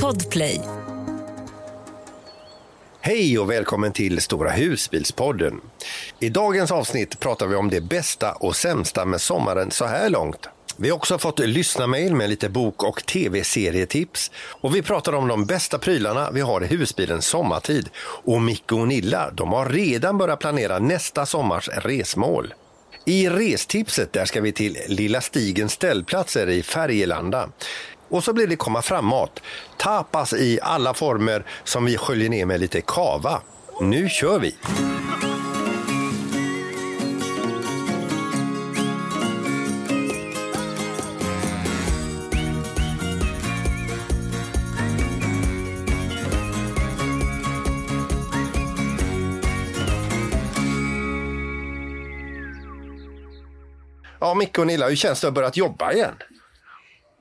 Podplay. Hej och välkommen till Stora husbilspodden. I dagens avsnitt pratar vi om det bästa och sämsta med sommaren så här långt. Vi har också fått lyssna mail med lite bok och tv-serietips. Och vi pratar om de bästa prylarna vi har i husbilen sommartid. Och Micke och Nilla, de har redan börjat planera nästa sommars resmål. I restipset där ska vi till Lilla Stigens ställplatser i Färgelanda. Och så blir det komma framåt. Tapas i alla former som vi sköljer ner med lite kava. Nu kör vi! Ja, Micke och Nilla, hur känns det att ha börjat jobba igen?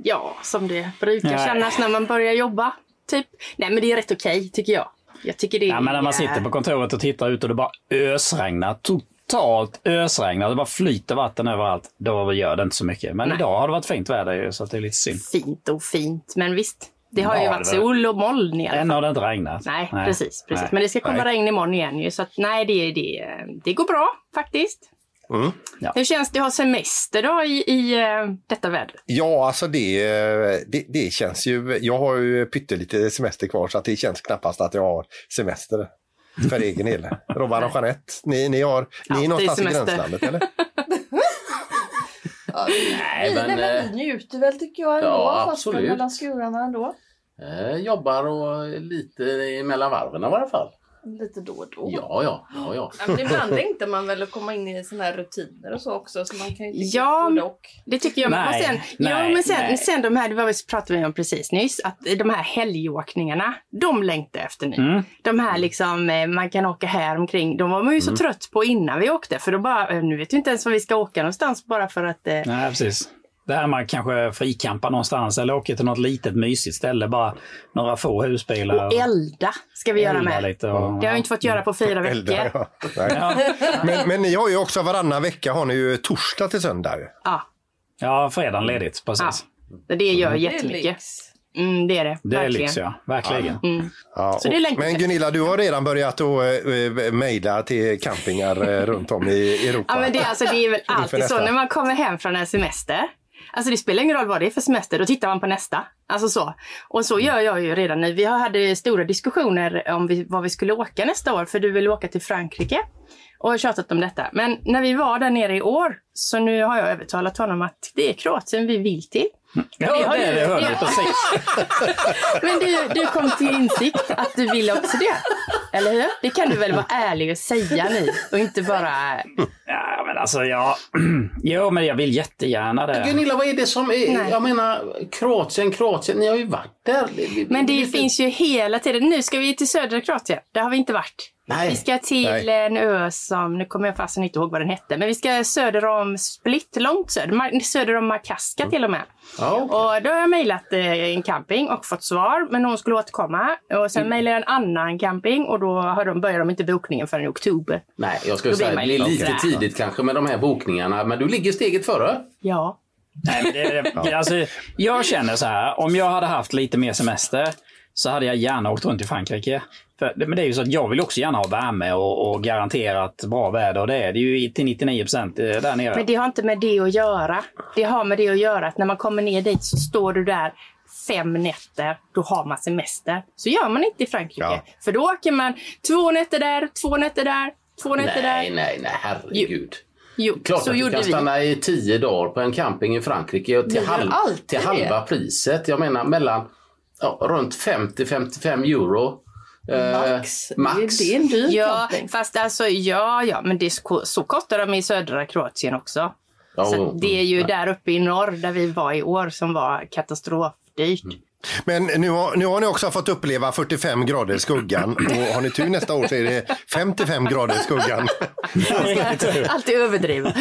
Ja, som det brukar Nej. kännas när man börjar jobba. Typ. Nej, men det är rätt okej tycker jag. Jag tycker det Ja, men när man är- sitter på kontoret och tittar ut och det bara ösregnar, totalt ösregnar, det bara flyter vatten överallt, då gör det inte så mycket. Men Nej. idag har det varit fint väder ju, så att det är lite synd. Fint och fint, men visst. Det har Ja, ju varit var- sol och moln i alla Än fall. har det inte regnat. Nej, precis. precis. Nej. Men det ska komma Nej. regn imorgon igen ju, så att nej, det, det, det går bra faktiskt. Mm. Ja. Hur känns det att ha semester då i, i eh, detta väder? Ja, alltså det, det, det känns ju... Jag har ju pyttelite semester kvar så att det känns knappast att jag har semester för egen del. Robban och Jeanette, ni, ni, har, ni är någonstans i gränslandet eller? Ja, Nej, men, nej, men eh, vi njuter väl tycker jag ändå. ja, fast mellan skurarna ändå. Eh, jobbar och lite mellan varven i varje fall. Lite då och då. Ja, ja, ja, ja. Ja, men ibland längtar man väl att komma in i såna här rutiner och så också. Så man kan ju Ja, och. Det tycker jag. Nej, och sen, ja, nej, men sen, nej. sen de här, det var vi pratade vi om precis nyss, att de här helgåkningarna, de längtar efter nu. Mm. De här liksom, eh, man kan åka här omkring, de var man ju så trött på innan vi åkte. För då bara, nu vet vi inte ens var vi ska åka någonstans bara för att eh, Nej, precis. Där man kanske frikampar någonstans eller åker till något litet mysigt ställe, bara några få husbilar. och elda ska vi göra elda med. Lite och, Det har jag inte fått göra på fyra Eldar, veckor. ja. Ja. Men, men ni har ju också varannan vecka har ni ju torsdag till söndag. Ja, ja, fredagen ledigt, precis. så det gör är jättemycket. Mm, det är det. Det är verkligen. lyx, ja. Verkligen. Mm. Ja, Så det är och- men. Gunilla, du har redan börjat att äh, mejla till campingar eh, runt om i Europa. Ja, men det, alltså, det är väl alltid så när man kommer hem från en semester. Alltså det spelar ingen roll vad det är för semester, då tittar man på nästa. Alltså så. Och så gör jag ju redan nu. Vi hade stora diskussioner om vi, vad vi skulle åka nästa år, för du vill åka till Frankrike. Och har tjatat om detta. Men när vi var där nere i år, så nu har jag övertalat honom att det är Kroatien vi vill till. Ja, Vi har det, ju- det det- vi precis. Men du, du kom till insikt att du vill också det. Eller hur? Det kan du väl vara ärlig och säga nu och inte bara... Ja, men alltså, ja. Jo, men jag vill jättegärna det. Gunilla, vad är det som är... Nej. Jag menar, Kroatien, Kroatien, ni har ju varit där. Men det lite- finns ju hela tiden. Nu ska vi till södra Kroatien. Där har vi inte varit. Nej. Vi ska till Nej. en ö som, nu kommer jag fasen inte ihåg vad den hette, men vi ska söder om Split, långt söder, söder om Makaska till och med. Ja, okej. Och då har jag mejlat eh, en camping och fått svar, men hon skulle återkomma. Och Mm. sen mejlade jag en annan camping och då har de, börjar de inte bokningen förrän i oktober. Nej, jag skulle blir säga man det är lite tidigt kanske med de här bokningarna, men du ligger steget före. Ja. Nej, men det, det, alltså, jag känner så här, om jag hade haft lite mer semester så hade jag gärna åkt runt i Frankrike. För, men det är ju så att jag vill också gärna ha värme och, och garanterat bra väder och det är det ju till 99 procent där nere. Men det har inte med det att göra. Det har med det att göra att när man kommer ner dit så står du där fem nätter, då har man semester. Så gör man inte i Frankrike. Ja. För då åker man två nätter där, två nätter där, två nätter Nej, där. nej, nej, herregud. Jo, Klart så att du gjorde kan vi. stanna i tio dagar på en camping i Frankrike och till, halv, till halva priset. Jag menar mellan ja, runt 50-55 euro. Eh, Max. max. Det, det är en dyr Ja, camping. fast alltså ja, ja, men det är så, så kostar de i södra Kroatien också. Ja, Så att det är ju där uppe i norr där vi var i år som var katastrofdyrt. Mm. Men nu har, nu har ni också fått uppleva 45 grader i skuggan och har ni tur nästa år så är det 55 grader i skuggan. Alltid överdriva.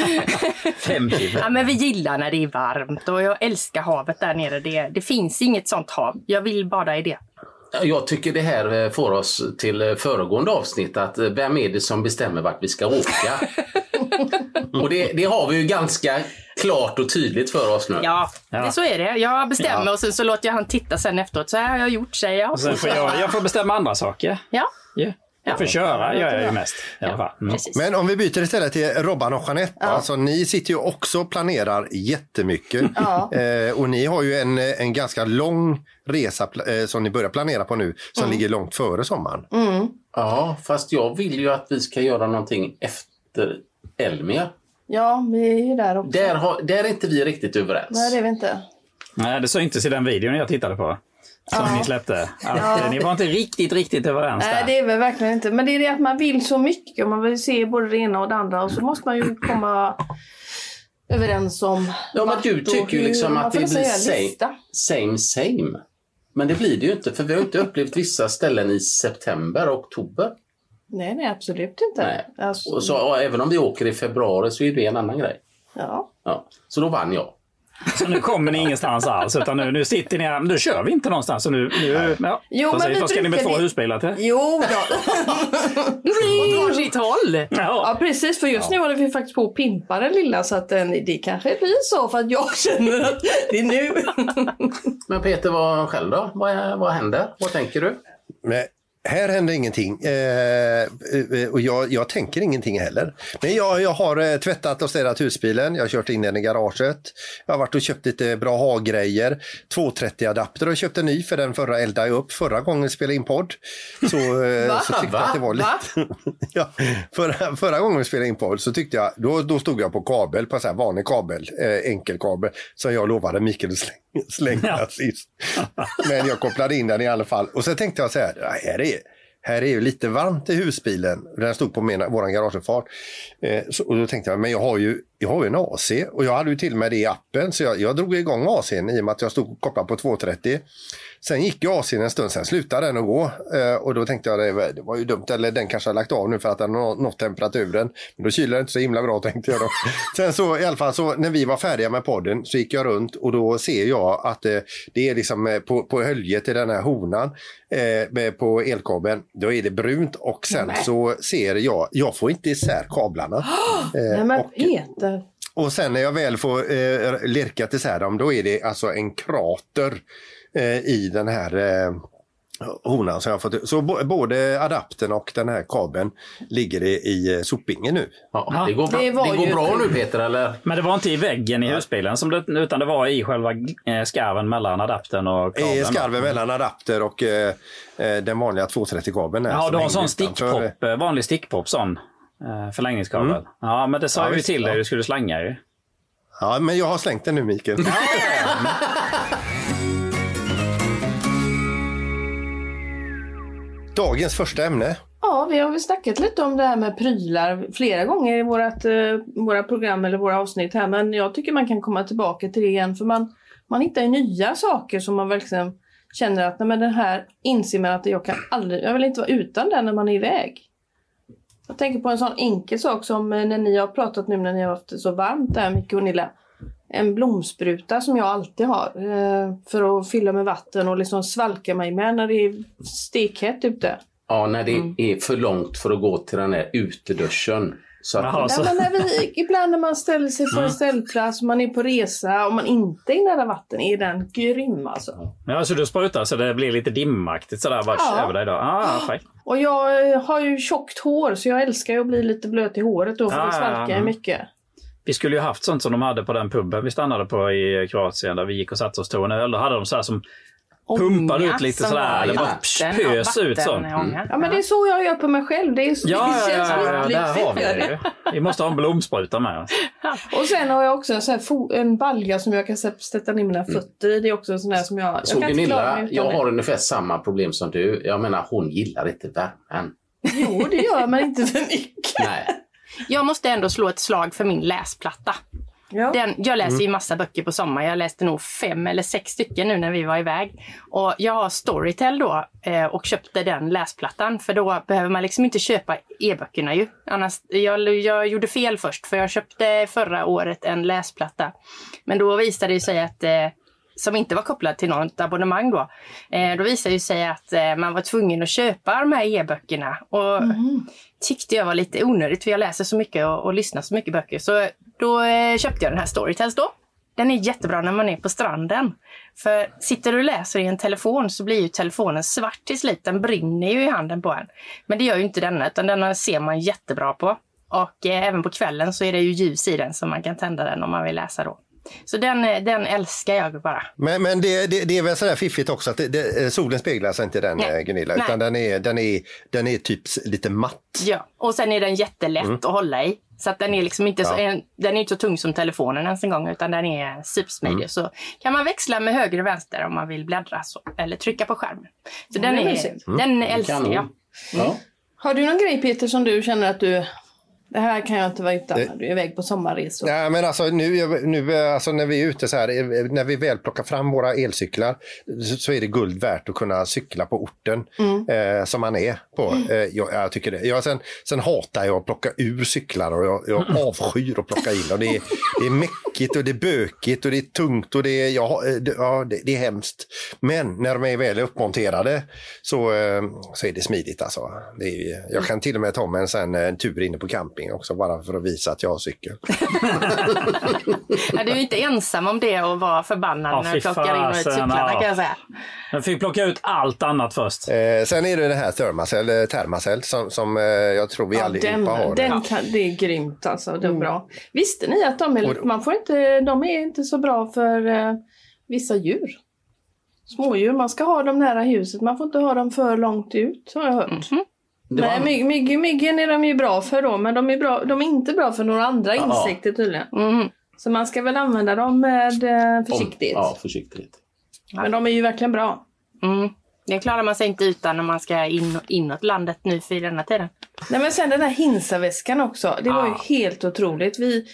50. Ja, men vi gillar när det är varmt och jag älskar havet där nere. Det, det finns inget sånt hav. Jag vill bada i det. Jag tycker det här eh, får oss till eh, föregående avsnitt att eh, vem är det som bestämmer vart vi ska åka? och det, det har vi ju ganska klart och tydligt för oss nu. Ja, Ja. Det, så är det. Jag bestämmer Ja. och sen så låter jag han titta sen efteråt. Så här har jag gjort, säger jag. Och sen får jag, jag får bestämma andra saker. Ja, Ja. Får köra gör jag ju mest i alla fall. Mm. Men om vi byter istället till Robban och Jeanette. Alltså, ni sitter ju också och planerar jättemycket. Ja. Eh, och ni har ju en, en ganska lång resa eh, som ni börjar planera på nu som ligger långt före sommaren. Ja, fast jag vill ju att vi ska göra någonting efter Elmia. Ja, vi är ju där också. Där, har, där är inte vi riktigt överens. Nej, det är vi inte. Nej, det syntes i den videon jag tittade på. Som Ja. ni släppte. Att Ja. Ni var inte riktigt, riktigt överens Nej, där. det är väl verkligen inte. Men det är det att man vill så mycket man vill se både det ena och det andra och så måste man ju komma överens om Ja, men du tycker ju liksom att det blir same, same same. Men det blir det ju inte, för vi har inte upplevt vissa ställen i september och oktober. Nej, nej, absolut inte. Nej. Alltså, Och så, och även om vi åker i februari så är det en annan grej. ja. Ja. Så då vann jag. Så nu kommer ni ingenstans alls. Utan nu, nu sitter ni här. Nu kör vi inte någonstans. Så nu, nu, ja. Jo, Vad men säger- vi Vad ska ni med två vi- husbilar till? Jo då. Åt varsitt håll. Ja, Ja. precis. För just nu håller vi faktiskt på att pimpa den lilla så att den, det kanske blir så för att jag känner att det är nu. Men Peter, vad själv då? Vad, vad händer? Vad tänker du? Men här händer ingenting eh, eh, och jag, jag tänker ingenting heller. Men jag, jag har eh, tvättat och städat husbilen, jag har kört in den i garaget. Jag har varit och köpt lite bra ha-grejer. 230-adapter och köpt en ny för den förra eldade jag upp förra gången vi spelade in podd. Så, eh, så tyckte jag att det var Va? lite... ja, förra, förra gången vi spelade in podd så tyckte jag, då, då stod jag på kabel, på så här vanlig kabel, eh, enkel kabel, som jag lovade Mikael att slänga, slänga Ja. sist. Men jag kopplade in den i alla fall. Och så tänkte jag så här, "Ja, här är, här är ju lite varmt i husbilen. Den stod på vår våran garageuppfart. Eh, så, och då tänkte jag, men jag har ju, jag har ju en AC och jag hade ju till och med det i appen. Så jag, jag drog igång ACn i och med att jag stod kopplad på 230. Sen gick ju ACn en stund, sen slutade den att gå. Eh, och då tänkte jag, det var, ju dumt. Eller den kanske har lagt av nu för att den har nått temperaturen. Men då kyler det inte så himla bra tänkte jag då. Sen så i alla fall så när vi var färdiga med podden så gick jag runt och då ser jag att eh, det är liksom eh, på, på höljet i den här honan eh, på elkabeln. Då är det brunt och sen så ser jag, jag får inte isär kablarna. Eh, Nej men och, Peter. och sen när jag väl får eh, lirkat isär dem, då är det alltså en krater i den här eh, honan. som jag har fått. Så både adaptern och den här kabeln ligger i, i eh, sopbingen nu. Ja, det går bra, Det det går ju- bra nu Peter, eller? Men det var inte i väggen i husbilen som det, utan det var i själva eh, skarven mellan adaptern och kabeln. I skarven mellan adapter och eh, eh, den vanliga 230-kabeln. här Ja, du har en sån stickpop, eh, vanlig stickpop sån. eh, Förlängningskabel. Ja, men det sa Ja, jag ju till dig, du skulle slänga ju. Ja, men jag har slängt den nu Mikael. Dagens första ämne. Ja, vi har väl snackat lite om det här med prylar flera gånger i vårat, eh, våra program eller våra avsnitt här. Men jag tycker man kan komma tillbaka till det igen för man, man hittar ju nya saker som man verkligen känner att nej, men den här inser man att jag kan aldrig, jag vill inte vara utan den när man är iväg. Jag tänker på en sån enkel sak som eh, när ni har pratat nu när ni har haft det så varmt där Micke och Nilla. En blomspruta som jag alltid har eh, för att fylla med vatten och liksom svalka mig med när det är stekhett ute. Ja, när det Mm. är för långt för att gå till den här uteduschen. Så att, Jaha, så, Ja, men när vi, ibland när man ställer sig på en ställplats, man är på resa och man inte är nära vatten, är den grym alltså. ja, så du sprutar så det blir lite dimmaktigt sådär vars Ja. över dig då? Ah, fräckt. Och jag har ju tjockt hår så jag älskar ju att bli lite blöt i håret då för Ja, det ja, svalkar ju mm. mycket. Vi skulle ju haft sånt som de hade på den puben vi stannade på i Kroatien där vi gick och satte oss och tog en öl. Då hade de så här som pumpade ut lite sådär. Det bara pös ja, ut sånt. vattenånga. Ja men det är så jag gör på mig själv. Det, är så, Ja, det ja, känns ja, ja, där har vi det ju. Vi måste ha en blomspruta med oss. Och sen har jag också en, sån här fo- en balja som jag kan sä- sätta ner mina fötter i. Det är också en sån här som jag... så jag klara Gunilla, jag har ungefär samma problem som du. Jag menar, hon gillar inte värmen. Jo det gör man inte för mycket. Nej. Jag måste ändå slå ett slag för min läsplatta. Ja. Den, jag läser ju massa böcker på sommar. Jag läste nog fem eller sex stycken nu när vi var iväg. Och jag har Storytel då eh, och köpte den läsplattan. För då behöver man liksom inte köpa e-böckerna ju. Annars, jag, jag gjorde fel först för jag köpte förra året en läsplatta. Men då visade det sig att eh, som inte var kopplad till något abonnemang då. Eh, då visade det sig att eh, man var tvungen att köpa de här e-böckerna. Och tyckte jag var lite onödigt för jag läser så mycket och, och lyssnar så mycket böcker. Så Då eh, köpte jag den här Storytels då. Den är jättebra när man är på stranden. För sitter du och läser i en telefon så blir ju telefonen svart till slut. Den brinner ju i handen på en. Men det gör ju inte denna, utan denna ser man jättebra på. Och eh, även på kvällen så är det ju ljus i den så man kan tända den om man vill läsa då. Så den, eh, den älskar jag bara. Men, men det, det, det är väl sådär fiffigt också att det, det, eh, solen speglar sig inte i den Nej. Nej. Gunilla, Nej. utan den är, den, är, den är typ lite matt. Ja, och sen är den jättelätt att hålla i. Så att den är liksom inte så, Mm. Ja. en, den är inte så tung som telefonen ens en gång, utan den är supersmidig. Mm. Så kan man växla med höger och vänster om man vill bläddra så, eller trycka på skärmen. Så den, det är den älskar jag. Ja. Har du någon grej Peter som du känner att du... Det här kan jag inte vara utan när du är iväg på sommarresor. Nej, men alltså, nu, nu alltså, när vi är ute så här, eh, när vi väl plockar fram våra elcyklar så, är det guld värt att kunna cykla på orten eh, som man är på. Eh, jag, jag tycker det. Jag, sen, sen hatar jag att plocka ur cyklar och jag, jag avskyr att plocka in. Och det, är, det är mäckigt och det är bökigt och det är tungt och det är, ja, eh, det, ja, det, det är hemskt. Men när de är väl uppmonterade så, eh, så är det smidigt alltså. Det är, jag kan till och med ta mig en, sån, en tur inne på camping också bara för att visa att jag har cykel. Du är inte ensam om det och vara förbannad Ja, när du plockar in och ut cyklarna ja. kan jag säga. Jag fick plocka ut allt annat först. Eh, sen är det det här Thermacell, eh, Thermacell som, som eh, jag tror vi Ja, allihopa den, har. den kan, det är grymt alltså. Det är bra. Visste ni att de är, Och- man får inte, de är inte så bra för eh, vissa djur? Smådjur, man ska ha dem nära huset. Man får inte ha dem för långt ut har jag hört. Det Nej, mygg, myggen är de ju bra för då, men de är, bra, de är inte bra för några andra Ja. insekter tydligen. Mm. Så man ska väl använda dem med eh, om, försiktighet. ja, försiktighet. Men de är ju verkligen bra. Mm. Det klarar man sig inte utan när man ska in, inåt landet nu för denna tiden. Nej men sen den här Hinsa-väskan också. Det var ju Ja. helt otroligt. Vi,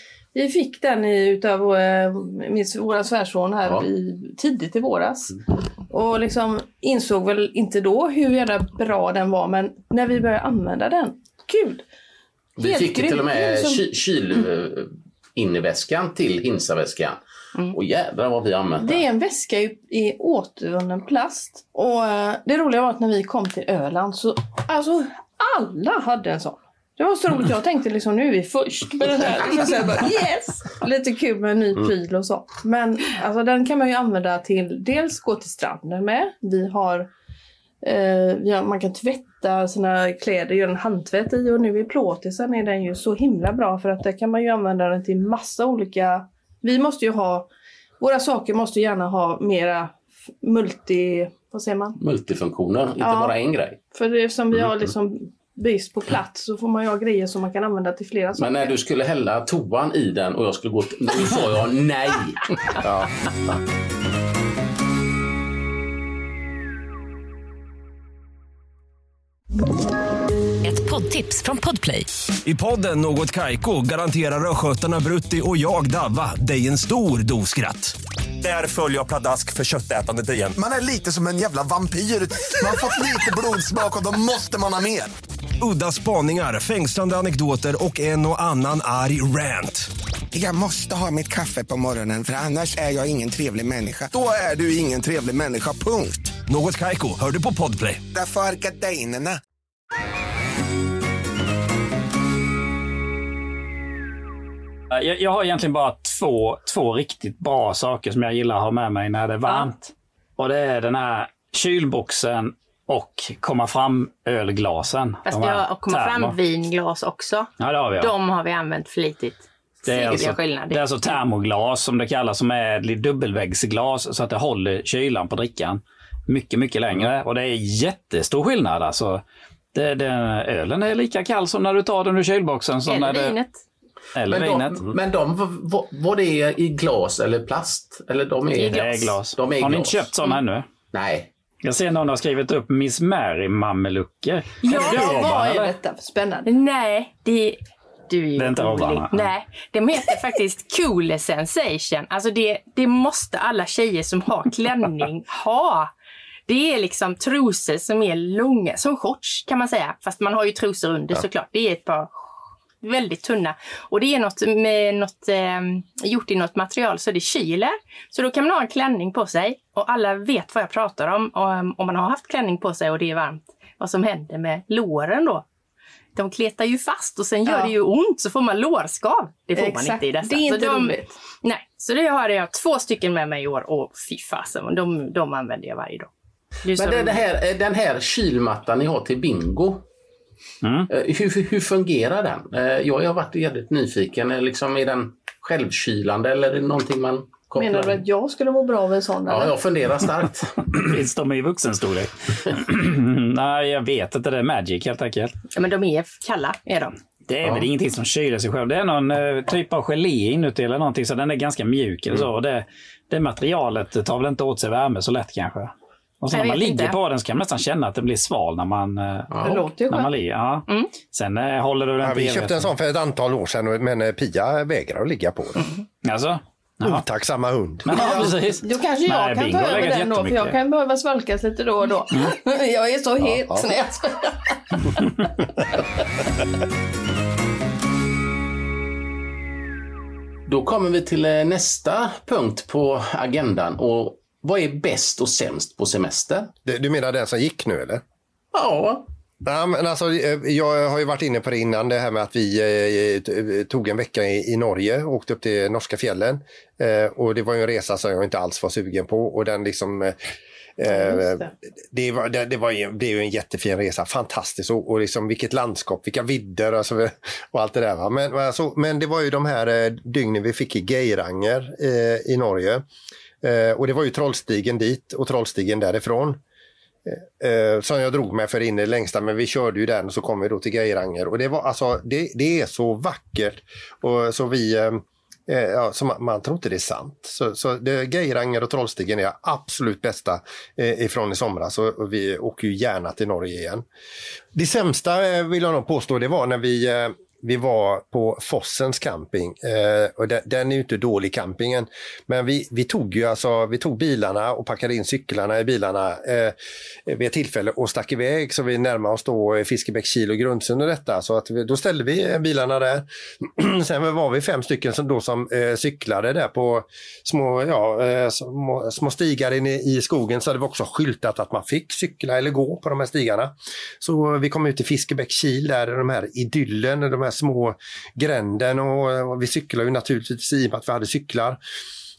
vi fick den utav eh, min, våra svärson här Ja. i, tidigt i våras. Och liksom insåg väl inte då hur jävla bra den var men när vi började använda den. Gud! Vi Helt fick ju till och med Som- ky- kyl eh, inneväskan till Hinsa-väskan. Och jädrar vad vi använt Det är en väska i, i återvunnen plast. Och eh, det roliga var att när vi kom till Öland så alltså alla hade en sån. Det var så roligt. Jag tänkte liksom nu är vi först med den här. Liksom så jag bara, yes! Lite kul med en ny pryl och så. Men alltså, den kan man ju använda till dels gå till stranden med. Vi har, eh, vi har man kan tvätta sina kläder, göra en handtvätt i och nu i plåtisen är den ju så himla bra för att där kan man ju använda den till massa olika vi måste ju ha, våra saker måste gärna ha mera multi, vad säger man? Multifunktioner, inte Ja. bara en grej. För det som vi har liksom brist på plats så får man ju ha grejer som man kan använda till flera saker. Men när du skulle hälla toan i den och jag skulle gå till... Nu sa jag nej! Ja. Ett poddtips från Podplay. I podden Något Kaiko garanterar östgötarna Brutti och jag, Davva, dig en stor dos skratt. Där följer jag pladask för köttätandet igen. Man är lite som en jävla vampyr. Man har fått lite blodsmak och då måste man ha mer. Udda spaningar, fängslande anekdoter och en och annan arg rant. Jag måste ha mitt kaffe på morgonen för annars är jag ingen trevlig människa. Då är du ingen trevlig människa, punkt. Något Kaiko, hör du på Podplay. Därför är gardinerna. Jag, jag har egentligen bara två, två riktigt bra saker som jag gillar att ha med mig när det är varmt. Och det är den här kylboxen och komma fram ölglasen. Fast vi har komma termo. fram vinglas också. Ja, det har vi. Ja. De har vi använt flitigt. Det är, alltså, det är alltså termoglas som det kallas, som är dubbelväggsglas så att det håller kylan på drickan mycket, mycket längre. Och det är jättestor skillnad. Alltså, det, det, ölen är lika kall som när du tar den ur kylboxen. Som Eller när det, vinet. Eller Men vinet. de, men de var, var det i glas eller plast? Eller de är... I Det är glas. De är har ni glas. inte köpt sådana ännu? Nej. Jag ser någon har skrivit upp Miss Mary mamelucker. Ja, är det Ja, är eller? detta spännande? Nej, det... Du är ju Det är inte rolig. Robban? Nej, de heter faktiskt Cool Sensation. Alltså det, det måste alla tjejer som har klänning ha. Det är liksom trosor som är långa, som shorts kan man säga. Fast man har ju trosor under såklart. Det är ett par väldigt tunna. Och det är något, med något eh, gjort i något material så det kyler. Så då kan man ha en klänning på sig och alla vet vad jag pratar om. Um, om man har haft klänning på sig och det är varmt. Vad som händer med låren då. de kletar ju fast och sen gör Ja. det ju ont så får man lårskav. Det får man Exakt. inte i dessa. Det är Så inte de, roligt. Nej, så det har jag två stycken med mig i år och fy fasen, de, de använder jag varje dag. Så Men det, det här, eh, den här kylmattan ni har till bingo. Mm. eh, Hur, hur fungerar den? Eh, Jag har varit jävligt nyfiken. Eh, Liksom, är den självkylande eller är det någonting man kopplar Menar du att jag skulle må bra av en sån? Ja, eller? jag funderar starkt. Finns de i vuxenstorlek? Nej, jag vet inte. Det är Magic helt enkelt. Ja, men de är kalla, är de. Det är Ja. väl ingenting som kyler sig själv. Det är någon eh, typ av gelé inuti eller någonting så den är ganska mjuk. Eller så. Och Det, det materialet tar väl inte åt sig värme så lätt kanske. Och så Jag när man ligger inte. på den så kan man nästan känna att den blir sval när man, eh, Det låter ju när man ligger. Ja. Mm. Sen eh, håller du den Ja, vi köpte en sån för ett antal år sedan men eh, Pia vägrar att ligga på den. Alltså? Jaha. Otacksamma hund. Ja, precis. Då kanske jag Nej, kan ta över den då, för jag kan behöva svalkas lite då och då. jag är så het. ja. Nej. Då kommer vi till eh, nästa punkt på agendan. Och vad är bäst och sämst på semester? Du du menar den som gick nu eller? Ja, Ja, men alltså, eh, jag har ju varit inne på det innan, det här med att vi eh, t- tog en vecka i, i Norge och åkte upp till norska fjällen. Eh, och det var ju en resa som jag inte alls var sugen på och den liksom eh, eh, det. det, var, det, det, var ju, det är ju en jättefin resa, fantastiskt och, och liksom vilket landskap, vilka vidder alltså, och allt det där. Va? Men, alltså, men det var ju de här eh, dygnen vi fick i Geiranger eh, i Norge. Eh, och det var ju Trollstigen dit och Trollstigen därifrån. Eh, eh som jag drog mig för in i det längsta, men vi körde ju den och så kom vi då till Geiranger. Och det var alltså, det, det är så vackert. Och så vi, eh, eh, ja, så man, man tror inte det är sant. Så, så det, Geiranger och Trollstigen är absolut bästa eh, ifrån i somras och, och vi åker ju gärna till Norge igen. Det sämsta eh, vill jag nog påstå, det var när vi eh, vi var på Fossens camping eh, och den, den är ju inte dålig campingen. Men vi, vi tog ju alltså, vi tog bilarna och packade in cyklarna i bilarna eh, vid ett tillfälle och stack iväg så vi närmade oss då eh, Fiskebäckskil och Grundsund och detta. Så att vi, då ställde vi bilarna där. Sen var vi fem stycken som, då som eh, cyklade där på små, ja, eh, små, små stigar inne i skogen så det var också skyltat att man fick cykla eller gå på de här stigarna. Så vi kom ut till Fiskebäckskil där, de här idyllen, de här små gränden och, och vi cyklade ju naturligtvis i och med att vi hade cyklar.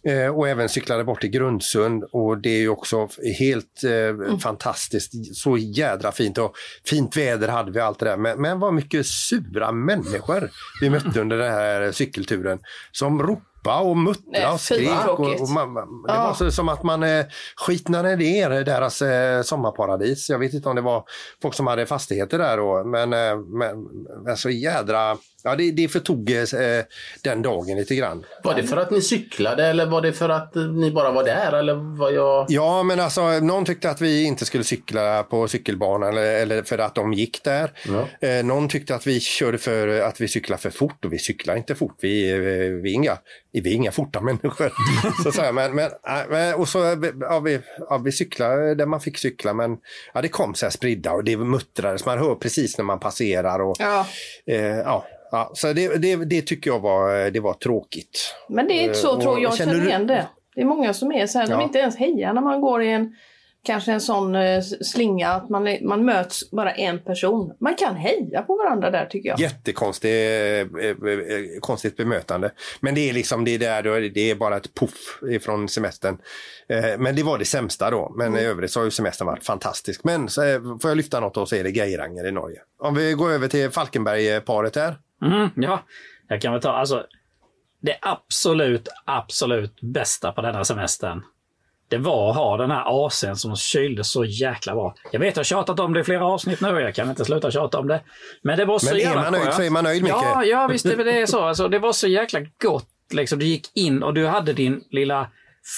Eh, och även cyklade bort till Grundsund och det är ju också helt eh, fantastiskt. Så jädra fint och fint väder hade vi allt det där. Men, men vad mycket sura människor vi mötte under den här cykelturen som ropade och muttrade Nej, och skrek. Och, och man, man, det Ja. var så, som att man eh, skitnade ner deras eh, sommarparadis. Jag vet inte om det var folk som hade fastigheter där då, men, eh, men, men så jädra... Ja, det, det förtog eh, den dagen lite grann. var det för att ni cyklade eller var det för att ni bara var där? Eller var jag... Ja, men alltså någon tyckte att vi inte skulle cykla på cykelbanan eller, eller för att de gick där. Ja. Eh, någon tyckte att vi körde för att vi cyklar för fort och vi cyklar inte fort. Vi, eh, vi, är, inga, vi är inga forta människor. så, så här, men, men, äh, men, och så ja, vi, ja, vi cyklade där man fick cykla men ja, det kom så här spridda och det muttrades. Man hör precis när man passerar. Och, Ja. eh, ja, ja, så det, det, det tycker jag var, det var tråkigt. Men det är inte så Eh, tror och jag, känner igen det. Det är många som är så här, de Ja. inte ens hejar när man går i en kanske en sån eh, slinga att man, man möts bara en person. Man kan heja på varandra där tycker jag. Jättekonstigt eh, eh, konstigt bemötande. Men det är liksom det är där, då, det är bara ett puff ifrån semestern. Men det var det sämsta då. Men Mm. i övrigt så har ju semestern varit fantastisk. Men så, får jag lyfta något då så är det Geiranger i Norge. Om vi går över till Falkenberg-paret här. Mhm, ja, jag kan väl ta alltså det absolut, absolut bästa på denna semestern. Det var att ha den här AC'n som kylde så jäkla bra. Jag vet, jag har tjatat om det i flera avsnitt nu och jag kan inte sluta tjata om det. Men det var så Men är jävla man nöjd skönt. så är man nöjd, Micke. Ja, ja visst det, det är så. Alltså, det var så jäkla gott. Liksom. Du gick in och du hade din lilla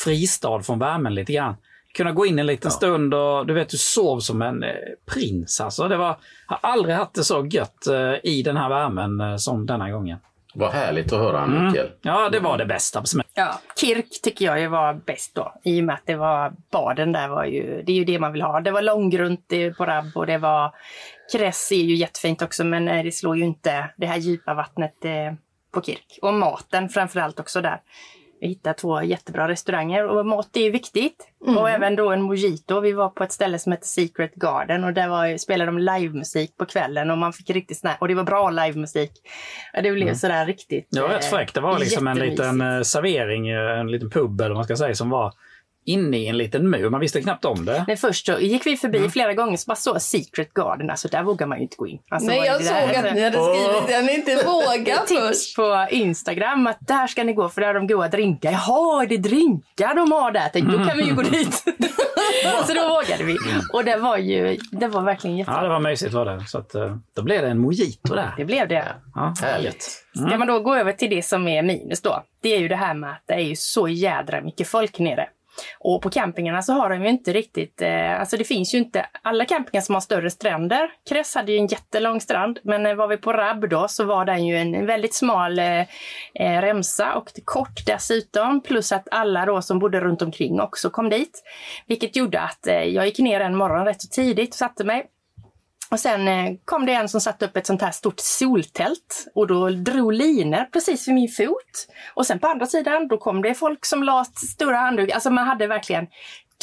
fristad från värmen lite grann. Kunna gå in en liten stund och du vet, du sov som en eh, prins. Alltså, det var, jag har aldrig haft det så gött eh, i den här värmen eh, som denna gången. Vad härligt att höra Mikael. Ja, det var det bästa. Ja, Kirk tycker jag ju var bäst då. I och med att det var baden där var ju, det är ju det man vill ha. Det var långgrunt på Rabb och det var Kress är ju jättefint också men eh, det slår ju inte det här djupa vattnet eh, på Kirk. Och maten framförallt också där. Vi hittade två jättebra restauranger och mat är ju viktigt. Mm. Och även då en mojito. Vi var på ett ställe som heter Secret Garden och där var, spelade de livemusik på kvällen och man fick riktigt snä och det var bra livemusik. Ja, Det blev sådär riktigt Det var rätt fräckt. Det var liksom en liten eh, servering, eh, en liten pub eller vad man ska säga, som var inne i en liten mur. Man visste knappt om det. Men först så gick vi förbi flera gånger så bara så Secret Garden, alltså där vågar man ju inte gå in. Alltså, Nej, jag såg där? att ni hade skrivit att ni inte vågar först. på Instagram att där ska ni gå för där har de goda drinkar. Jaha, är det drinkar de har där? Tänkte, då kan vi ju gå dit. så då vågade vi. Och det var ju, det var verkligen Ja, jättebra. det var mysigt var det. Så att, eh, då blev det en mojito där. Det blev det. Ja. Härligt. Ska man då gå över till det som är minus då? Det är ju det här med att det är ju så jädra mycket folk nere. Och på campingarna så har de ju inte riktigt, eh, alltså det finns ju inte alla campingar som har större stränder. Kress hade ju en jättelång strand, men eh, var vi på Rabb då så var den ju en, väldigt smal eh, eh, remsa och kort dessutom. Plus att alla då som bodde runt omkring också kom dit. Vilket gjorde att eh, jag gick ner en morgon rätt så tidigt och satte mig. Och sen eh, kom det en som satte upp ett sånt här stort soltält och då drog liner precis vid min fot. Och sen på andra sidan då kom det folk som la stora handdukar. Alltså man hade verkligen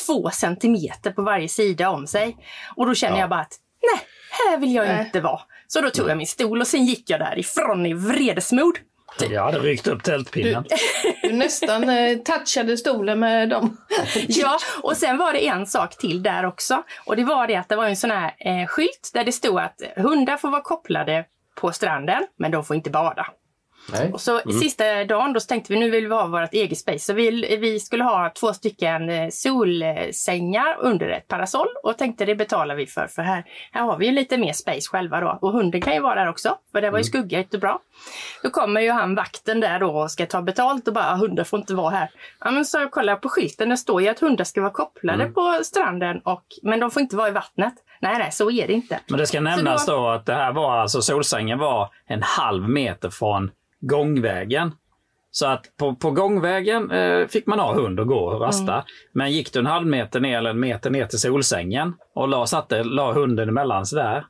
två centimeter på varje sida om sig. Och då kände jag bara att nej, här vill jag inte vara. Så då tog jag min stol och sen gick jag därifrån i vredesmod. Jag hade ryckt upp tältpinnen. Du nästan eh, touchade stolen med dem. Ja, och sen var det en sak till där också. Och det var det att det var en sån här eh, skylt där det stod att hundar får vara kopplade på stranden, men de får inte bada. Nej. Och så sista dagen då tänkte vi nu vill vi ha vårt eget space. Så vi, vi skulle ha två stycken eh, solsängar under ett parasoll och tänkte det betalar vi för. För här, här har vi ju lite mer space själva då. Och hunden kan ju vara där också. För det var ju skuggigt och bra. Då kommer ju han vakten där då och ska ta betalt och bara hundar får inte vara här. Ja men så kollar jag på skylten. Det står ju att hundar ska vara kopplade på stranden och men de får inte vara i vattnet. Nej nej så är det inte. Men det ska nämnas då att det här var alltså solsängen var en halv meter från gångvägen. Så att på, på gångvägen eh, fick man ha hund och gå och rasta. Mm. Men gick du en halv meter ner eller en meter ner till solsängen och la, satte, la hunden emellan sådär.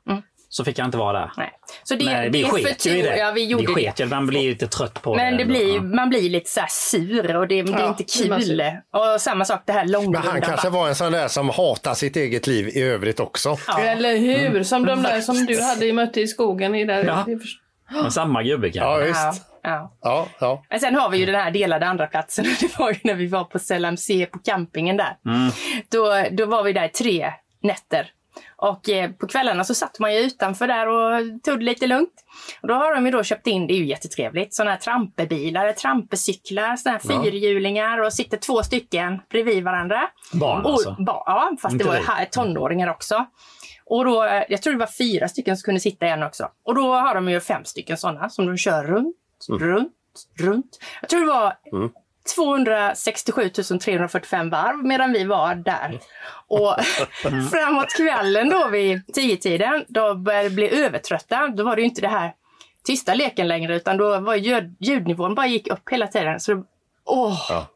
Så fick han inte vara där. Mm. Nej. Så det, Nej, vi det sket ju i det. Ja, vi gjorde vi det. sket man blir lite trött på. Men det ändå. blir, Ja. man blir lite så här sur och det, det är Ja, inte det är man kul. Och samma sak det här Men långrunda. han kanske var en sån där som hatar sitt eget liv i övrigt också. Eller hur? Som de där som du hade i möte i skogen. I där. Ja. Det Men samma gubbe kanske. Ja, Ja, visst. ja. Ja, ja. Men sen har vi ju den här delade andra platsen. Det var ju när vi var på Selamse på campingen där. Då, då var vi där tre nätter. Och eh, på kvällarna så satt man ju utanför där och tog det lite lugnt. Och då har de ju då köpt in, det är ju jättetrevligt, sådana här trampebilar, trampecyklar, såna här fyrhjulingar och sitter två stycken bredvid varandra. Barn Och, alltså. ba, ja, fast Inte det var här, tonåringar också. Och då, eh, jag tror det var fyra stycken som kunde sitta i en också. Och då har de ju fem stycken sådana som de kör runt, runt, runt. Jag tror det var 267 345 varv medan vi var där. Och framåt kvällen då vid tio-tiden, då började vi bli övertrötta. Då var det ju inte det här tysta leken längre utan då var ljud, ljudnivån bara gick upp hela tiden. Så det, åh, Ja.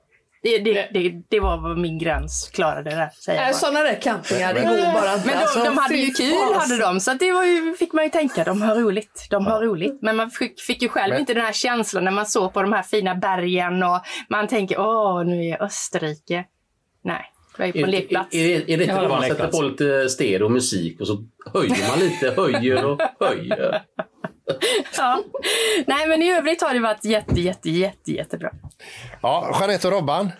Det, det, det, det var vad min gräns klarade där. Säger bara. sådana där campingar, det går bara inte. Men de, Alltså, de hade ju kul hade de, så det var ju, fick man ju tänka, de har roligt. De har roligt. Men man fick, fick ju själv Men- inte den här känslan när man såg på de här fina bergen och man tänker åh, nu är jag Österrike. Nej, jag är på Är, en är, lekplats. är, det- är det Ja, inte var man sätter på lite stereo musik och så höjer man lite, höjer och höjer? Ja. Nej, men i övrigt har det varit jätte, jätte, jätte, jättebra. ja Jeanette och Robban.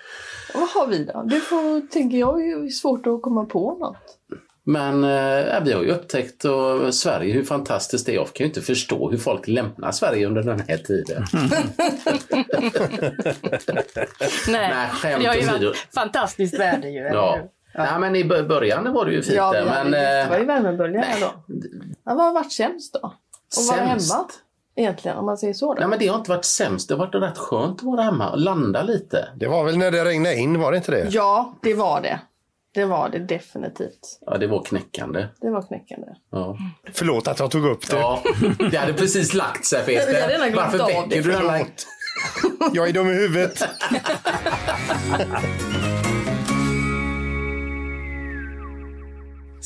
Vad har vi då? Det får, tänker jag är svårt att komma på något. Men eh, vi har ju upptäckt och Sverige hur fantastiskt det är. Jag kan ju inte förstå hur folk lämnar Sverige under den här tiden. Nej, Nej, skämt det har ju varit fantastiskt väder ju. Ja. hur? Nej, men i bör- början var det ju fint Ja, där, men det var ju eh, värmeböljan då. Ja, vad har varit sämst då? Och vara hemma? Egentligen, om man säger så. Då. Nej, men det har inte varit sämst. Det har varit rätt skönt att vara hemma och landa lite. Det var väl när det regnade in, var det inte det? Ja, det var det. Det var det definitivt. Ja, det var knäckande. Det var knäckande. Ja. Förlåt att jag tog upp det. Ja, det hade precis lagt sig Peter. Varför väcker det, du? Förlåt. Jag är dum i huvudet.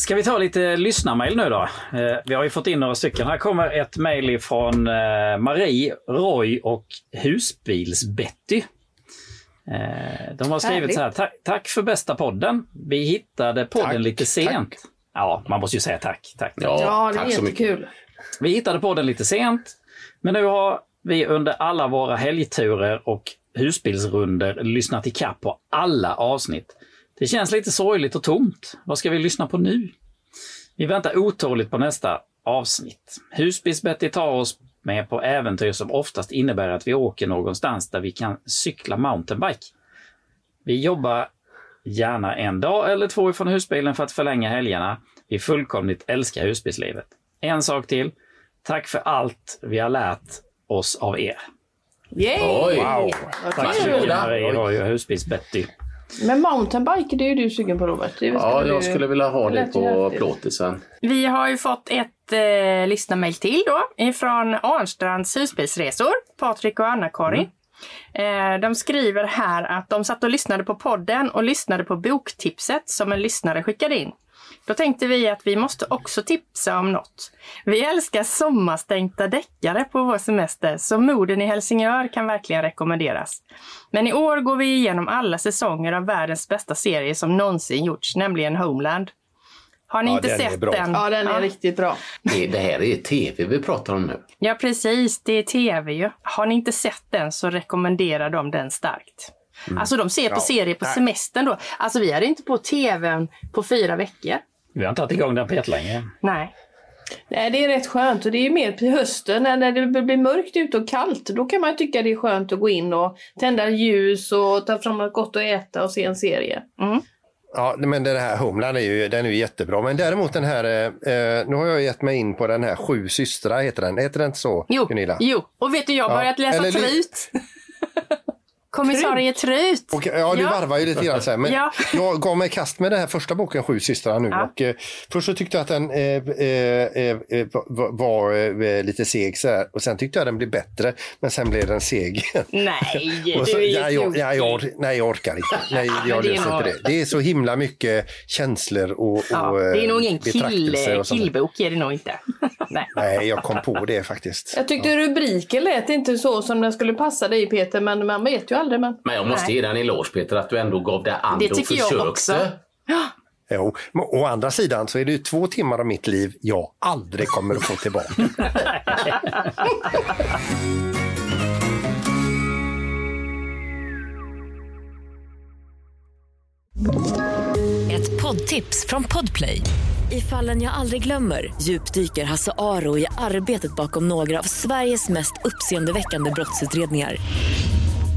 Ska vi ta lite lyssnarmail nu då? Eh, vi har ju fått in några stycken. Här kommer ett mejl från eh, Marie, Roy och Husbils-Betty. Eh, De har skrivit Härligt. så här, "Ta- tack för bästa podden. Vi hittade podden Tack, lite sent. Ja, man måste ju säga tack. tack, tack. Ja, Ja, det är tack jättekul. Vi hittade podden lite sent, men nu har vi under alla våra helgturer och husbilsrunder lyssnat ikapp på alla avsnitt. Det känns lite sorgligt och tomt. Vad ska vi lyssna på nu? Vi väntar otåligt på nästa avsnitt. Husbils-Betty tar oss med på äventyr som oftast innebär att vi åker någonstans där vi kan cykla mountainbike. Vi jobbar gärna en dag eller två ifrån husbilen för att förlänga helgerna. Vi fullkomligt älskar husbilslivet. En sak till. Tack för allt vi har lärt oss av er. Yay! Oj. Vad Tack så mycket Marie och husbils-Betty. Men mountainbike, det är ju du sugen på Robert. Det Ja, du- jag skulle vilja ha det det på plåtisen. Vi har ju fått ett eh, lyssnarmail till då ifrån Arnstrands husbilsresor, Patrik och Anna-Karin. Eh, de skriver här att de satt och lyssnade på podden och lyssnade på boktipset som en lyssnare skickade in. Då tänkte vi att vi måste också tipsa om något. Vi älskar sommarstänkta deckare på vår semester, så Morden i Helsingör kan verkligen rekommenderas. Men i år går vi igenom alla säsonger av världens bästa serie som någonsin gjorts, nämligen Homeland. Har ni Ja, inte den sett den? Ja, den är riktigt bra. Det, det här är tv vi pratar om nu. Ja, precis. Det är tv ju. Har ni inte sett den så rekommenderar de den starkt. Alltså de ser på Ja. serier på Nej. semestern då. Alltså vi hade inte på tvn på fyra veckor. Vi har inte haft igång den på jättelänge. Nej. Nej, det är rätt skönt och det är ju mer på hösten när det blir mörkt ute och kallt. Då kan man tycka det är skönt att gå in och tända ljus och ta fram något gott att äta och se en serie. Ja, men den här Homeland är ju, den är ju jättebra. Men däremot den här, eh, eh, nu har jag gett mig in på den här Sju systrar, heter den. Heter den inte så, Jo, Gunilla? jo. och vet du, jag har Ja. börjat läsa Eller Trut. Kommissarie Trut. Och, ja, du Ja. varvar ju lite grann så här. Men Ja. jag gav mig kast med den här första boken, Sju systrar nu. Ja. Och, eh, först så tyckte jag att den eh, eh, eh, var, var eh, lite seg så här. Och sen tyckte jag den blev bättre. Men sen blev den seg. Nej, du så, är ja, jag, ja, jag, nej, jag orkar inte. Nej, jag det är löser inte det. Det är så himla mycket känslor och, Ja, och det är nog eh, ingen kill, killbok, är det nog inte. Nej. Nej, jag kom på det faktiskt. Jag tyckte rubriken lät inte så som den skulle passa dig Peter, men man vet ju aldrig. Men... Men jag måste Nej. ge dig en eloge Peter att du ändå gav dig an Det och tycker jag försökte. också. Jo, men å andra sidan så är det ju två timmar av mitt liv jag aldrig kommer att få tillbaka. Ett poddtips från Podplay. I fallen jag aldrig glömmer djupdyker Hasse Aro i arbetet bakom några av Sveriges mest uppseendeväckande brottsutredningar.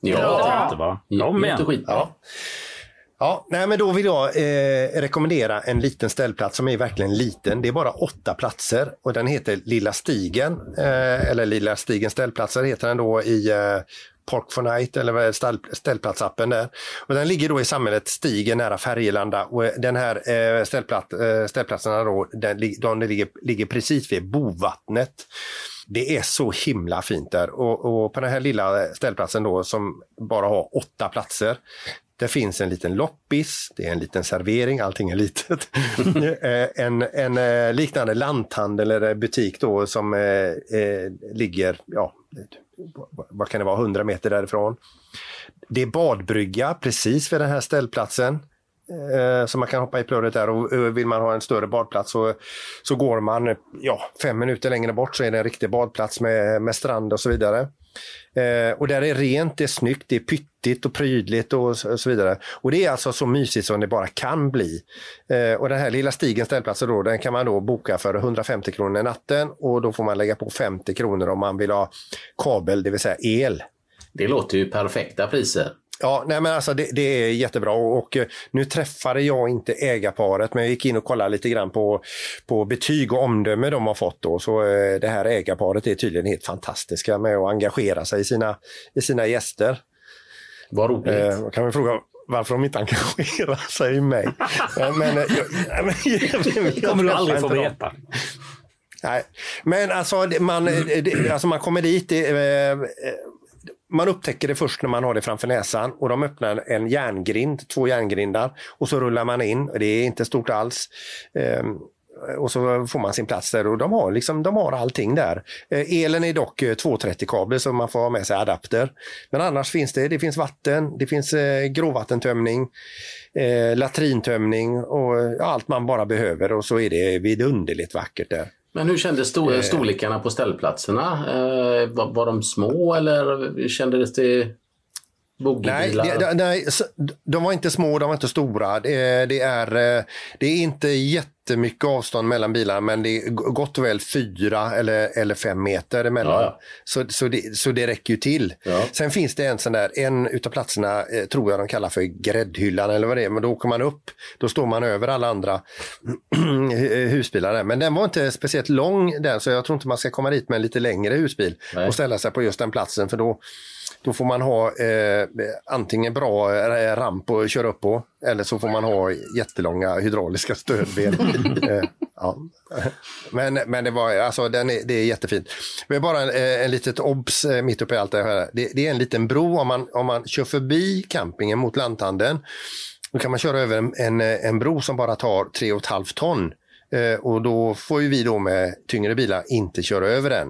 Ja, ja. Kom igen. skit. Ja. Ja, nej, men då vill jag eh, rekommendera en liten ställplats som är verkligen liten. Det är bara åtta platser och den heter Lilla Stigen. Eh, eller Lilla Stigen ställplatser heter den då i eh, Park for Night eller ställ, ställplatsappen där. Och den ligger då i samhället Stigen nära Färgelanda och den här eh, ställplat, eh, ställplatserna då, den, de ligger, ligger precis vid Bovattnet. Det är så himla fint där och, och på den här lilla ställplatsen då som bara har åtta platser det finns en liten loppis, det är en liten servering, allting är litet. Eh, en en eh, liknande lanthandel eller butik då som eh, ligger, ja, vad- kan det vara, 100 meter därifrån. Det är badbrygga precis vid den här ställplatsen. Så man kan hoppa i plurret där och vill man ha en större badplats så, så går man ja, fem minuter längre bort så är det en riktig badplats med, med strand och så vidare. Eh, och där är rent, det är snyggt, det är pyttigt och prydligt och så, och så vidare. Och det är alltså så mysigt som det bara kan bli. Eh, och den här lilla stigen ställplatser då, den kan man då boka för 150 kronor i natten och då får man lägga på 50 kronor om man vill ha kabel, det vill säga el. Det låter ju perfekta priser. Ja, nej men alltså det, det är jättebra och, och eh, nu träffade jag inte ägarparet men jag gick in och kollade lite grann på, på betyg och omdöme de har fått då. Så eh, det här ägarparet är tydligen helt fantastiska med att engagera sig i sina, i sina gäster. Vad roligt. Eh, kan vi fråga varför de inte engagerar sig i mig. Men, men, jag, men, Det kommer du aldrig få veta. Nej, men alltså man, det, alltså man kommer dit. Det, eh, man upptäcker det först när man har det framför näsan och de öppnar en järngrind, två järngrindar och så rullar man in. Det är inte stort alls. Ehm, och så får man sin plats där och de har, liksom, de har allting där. Eh, elen är dock eh, 230-kabel så man får ha med sig adapter. Men annars finns det, det finns vatten, det finns eh, gråvattentömning, eh, latrintömning och eh, allt man bara behöver och så är det vidunderligt vackert där. Men hur kändes stor Eh. storlekarna på ställplatserna? Eh, var, var de små eller kändes det Nej, bogeybilar? det, det, nej, de var inte små, de var inte stora. Det, det, är, eh, det är inte jättemycket avstånd mellan bilarna men det är gott och väl fyra eller, eller fem meter emellan. Ja. Så, så, det, så det räcker ju till. Ja. Sen finns det en sån där, en utav platserna eh, tror jag de kallar för gräddhyllan eller vad det är, men då åker man upp, då står man över alla andra husbilar där. Men den var inte speciellt lång den, så jag tror inte man ska komma dit med en lite längre husbil Nej. och ställa sig på just den platsen för då då får man ha eh, antingen bra eh, ramp att köra upp på eller så får man ha jättelånga hydrauliska stödben. eh, ja. men, men det, var, alltså, den är, det är jättefint. Men bara en, eh, en litet obs mitt uppe i allt det här. Det, det är en liten bro om man, om man kör förbi campingen mot lanthandeln. Då kan man köra över en, en, en bro som bara tar 3,5 ton. Eh, och då får ju vi då med tyngre bilar inte köra över den.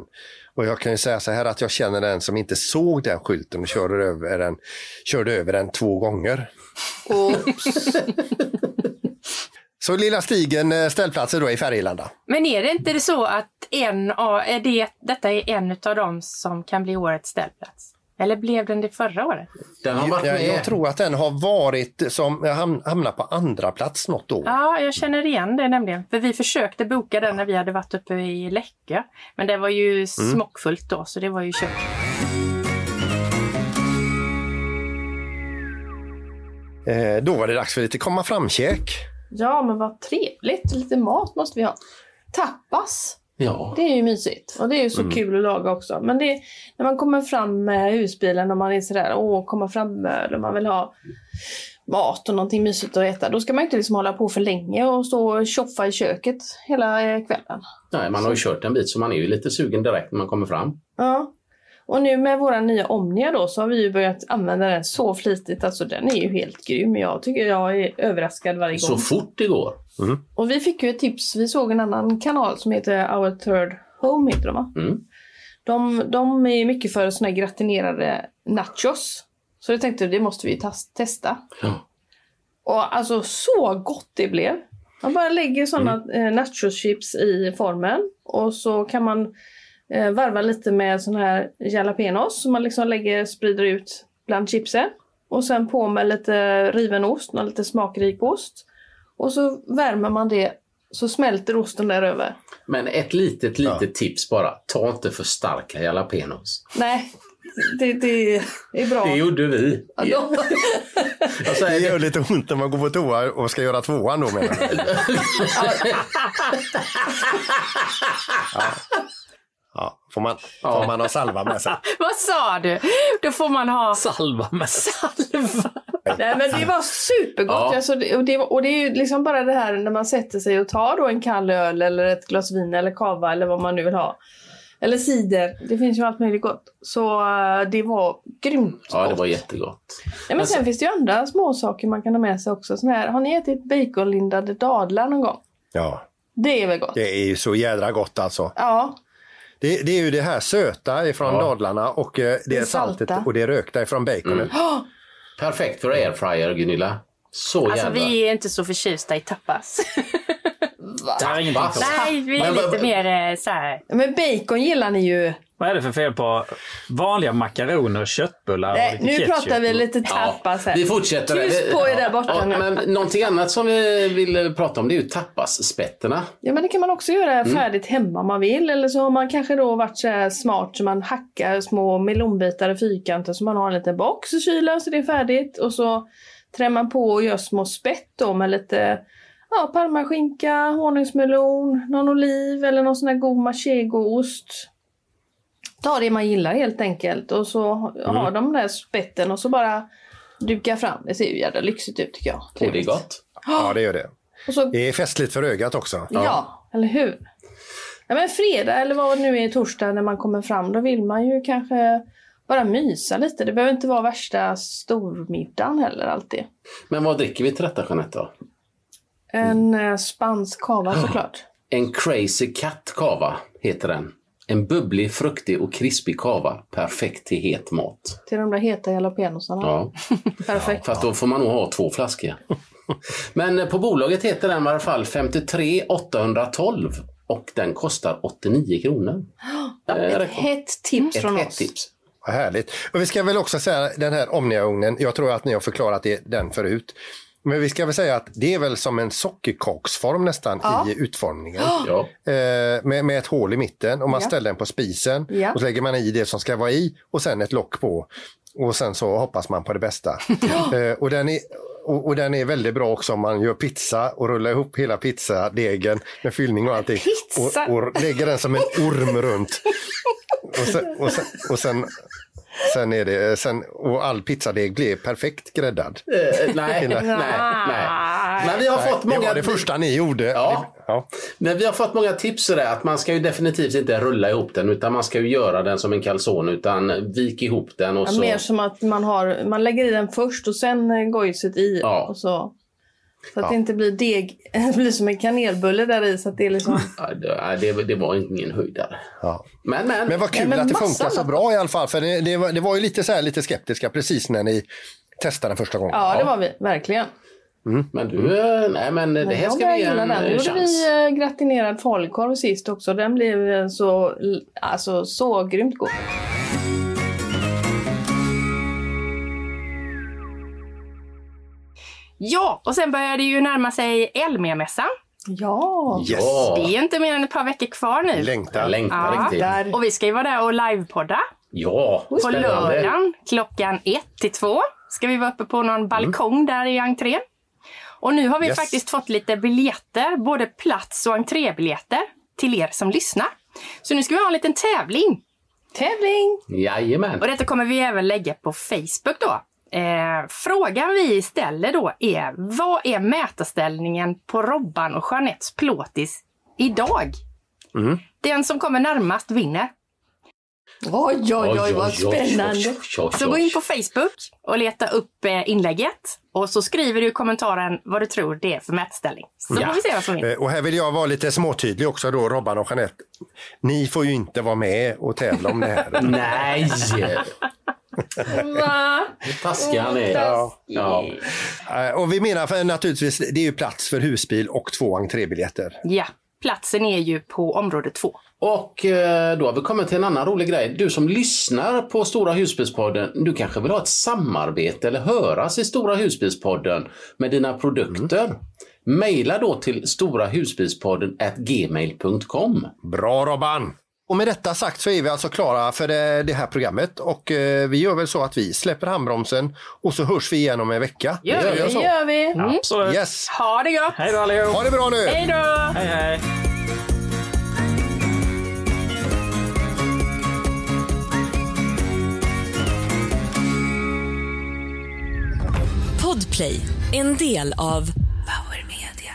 Och jag kan ju säga så här att jag känner den som inte såg den skylten och körde över den, körde över den två gånger. Så lilla stigen eh, ställplatser då i Färgelanda. Men är det inte så att en av, är det, detta är en av dem som kan bli årets ställplats? Eller blev den det förra året? Den har varit Jag, med. jag tror att den har varit som ham- hamnat på andra plats något år. Ja, jag känner igen det nämligen. För vi försökte boka den när vi hade varit uppe i Läckö. Men det var ju smockfullt då, så det var ju kört. Eh, då var det dags för lite komma fram-käk. Ja, men vad trevligt. Lite mat måste vi ha. Tapas. Ja. Det är ju mysigt. Och det är ju så kul att laga också. Men det, när man kommer fram med husbilen och man är sådär, åh, komma fram öl och man vill ha mat och någonting mysigt att äta. Då ska man inte liksom hålla på för länge och stå och tjoffa i köket hela eh, kvällen. Nej, man har ju kört en bit så man är ju lite sugen direkt när man kommer fram. Ja. Och nu med våra nya Omnia då så har vi ju börjat använda den så flitigt. Alltså den är ju helt grym. Jag tycker jag är överraskad varje gång. Så fort det går. Och vi fick ju ett tips. Vi såg en annan kanal som heter Our Third Home. Heter de, va? Mm. De, de är mycket för såna här gratinerade nachos. Så jag tänkte det måste vi testa. Ja. Och alltså så gott det blev. Man bara lägger sådana eh, nachoschips i formen. Och så kan man eh, varva lite med sån här jalapenos. Som man liksom lägger, sprider ut bland chipsen. Och sen på med lite riven ost och lite smakrik ost. Och så värmer man det så smälter osten där över. Men ett litet, litet tips bara. Ta inte för starka jalapenos. Nej, det, det är bra. Det gjorde vi. Ja, då- Jag Det säger gör det. lite ont när man går på toa och ska göra tvåan då menar jag. Ja, får man, får man ha salva med sig. Vad sa du? Då får man ha Salva med salva. Nej men det var supergott. Ja. Alltså, och, det, och det är ju liksom bara det här när man sätter sig och tar då en kall öl eller ett glas vin eller kava eller vad man nu vill ha. Eller cider. Det finns ju allt möjligt gott. Så eh, det var grymt Ja, det gott. var jättegott. Nej, men sen finns det ju andra små saker man kan ha med sig också. Sån här, har ni ätit baconlindade dadlar någon gång? Ja, Det är väl gott? det är ju så jädra gott alltså. Ja. Det, det är ju det här söta ifrån Ja. dadlarna och eh, det, Det är saltet salta. och det rökta ifrån baconet. Perfekt för airfryer, Gunilla. Så Alltså jävla... vi är inte så förtjusta i tapas. Oss. Nej, vi är lite mer eh, så här. Men bacon gillar ni ju. Vad är det för fel på vanliga makaroner och köttbullar? Nej, och lite nu ketchup? pratar vi lite tapas här. Vi fortsätter. Tyst på er där borta ja, nu. Men någonting annat som vi vill prata om det är ju tapasspetterna. Ja men det kan man också göra färdigt hemma om man vill. Eller så har man kanske då varit så här smart så man hackar små melonbitar i fyrkanter så man har en liten box i kylen så det är färdigt. Och så trär man på och gör små spett då med lite ja, parmaskinka, honungsmelon, någon oliv eller någon sån här god machegoost. Ta det man gillar helt enkelt och så har de där spetten och så bara dukar fram. Det ser ju jävla lyxigt ut tycker jag. Och det är gott. Ja, det gör det. Och så, Det är festligt för ögat också. ja. eller hur? Ja, men fredag eller vad nu är torsdag när man kommer fram, då vill man ju kanske bara mysa lite. Det behöver inte vara värsta stormiddagen heller alltid. Men vad dricker vi till detta Jeanette då? En eh, spansk kava såklart. En Crazy Cat kava heter den. En bubblig, fruktig och krispig kava. Perfekt till het mat. Till de där heta jalapenosarna. Ja. Perfekt. Fast då får man nog ha två flaskor. Men eh, på bolaget heter den i alla fall 53 812 och den kostar 89 kronor. Eh, Ett hett tips Ett från hett oss. Vad tips. härligt. Och vi ska väl också säga den här Omnia-ugnen, jag tror att ni har förklarat det, den förut. Men vi ska väl säga att det är väl som en sockerkaksform nästan Ja. i utformningen. Ja. Eh, med, med ett hål i mitten och man Ja. ställer den på spisen och så lägger man i det som ska vara i och sen ett lock på. Och sen så hoppas man på det bästa. eh, och, den är, och, och den är väldigt bra också om man gör pizza och rullar ihop hela pizzadegen med fyllning och allting. Pizza? Och, och lägger den som en orm runt. Och sen, och sen, och sen, sen är det, sen, och all pizzadeg blir perfekt gräddad. Eh, nej, nej, nej. Men vi har fått det många... var det första ni gjorde. Ja. Ja. Men vi har fått många tips det. Att man ska ju definitivt inte rulla ihop den utan man ska ju göra den som en calzone utan vik ihop den och Ja, så... mer som att man, har, man lägger i den först och sen gojset i. Ja. Och så, så att Ja. det inte blir deg. Det blir som en kanelbulle där i. Så att det är liksom... Ja, det, det, var ingen höjdare. Ja. Men, men. Men vad kul men att det funkar så bra i alla fall. För det, det, var, det var ju lite så här lite skeptiska precis när ni testade den första gången. Ja, det var vi. Verkligen. Men du, nej men det här jag ska vi ge en den. Nu eh, gjorde chans. vi eh, gratinerad falukorv sist också. Den blev eh, så, alltså, så grymt god. Ja, och sen börjar det ju närma sig Elmia-mässan. Ja. Yes. Ja, Det är inte mer än ett par veckor kvar nu. Längtar. längtar Ja. Och vi ska ju vara där och livepodda. Ja, På spännande. lördagen klockan 1 till 2 ska vi vara uppe på någon balkong där i entrén. Och nu har vi Yes. faktiskt fått lite biljetter, både plats och entrébiljetter till er som lyssnar. Så nu ska vi ha en liten tävling. Tävling! Jajamän. Och detta kommer vi även lägga på Facebook då. Eh, frågan vi ställer då är, vad är mätarställningen på Robban och Jeanettes plåtis idag? Den som kommer närmast vinner. Oj, oj, oj, vad spännande. Så gå in på Facebook och leta upp eh, inlägget. Och så skriver du i kommentaren vad du tror det är för mätställning. Så Ja. får vi se vad som vinner. Eh, Och här vill jag vara lite småtydlig också då, Robban och Jeanette. Ni får ju inte vara med och tävla om det här. Nej! Va? Hur taskig han är. Ja. Ja. Eh, Och vi menar för, naturligtvis, det är ju plats för husbil och två entrébiljetter. Ja, platsen är ju på område två. Och eh, då har vi kommit till en annan rolig grej. Du som lyssnar på Stora husbilspodden, du kanske vill ha ett samarbete eller höras i Stora husbilspodden med dina produkter. Maila då till storahusbilspodden at gmail.com. Bra Robban! Och med detta sagt så är vi alltså klara för det, det här programmet och eh, vi gör väl så att vi släpper handbromsen och så hörs vi igen om en vecka. Gör Vi vi. gör Det så. gör vi. Absolut. Yes! Ha det gott! Hej då allihop! Ha det bra nu! Hej då! Hej hej! Podplay, en del av Power Media.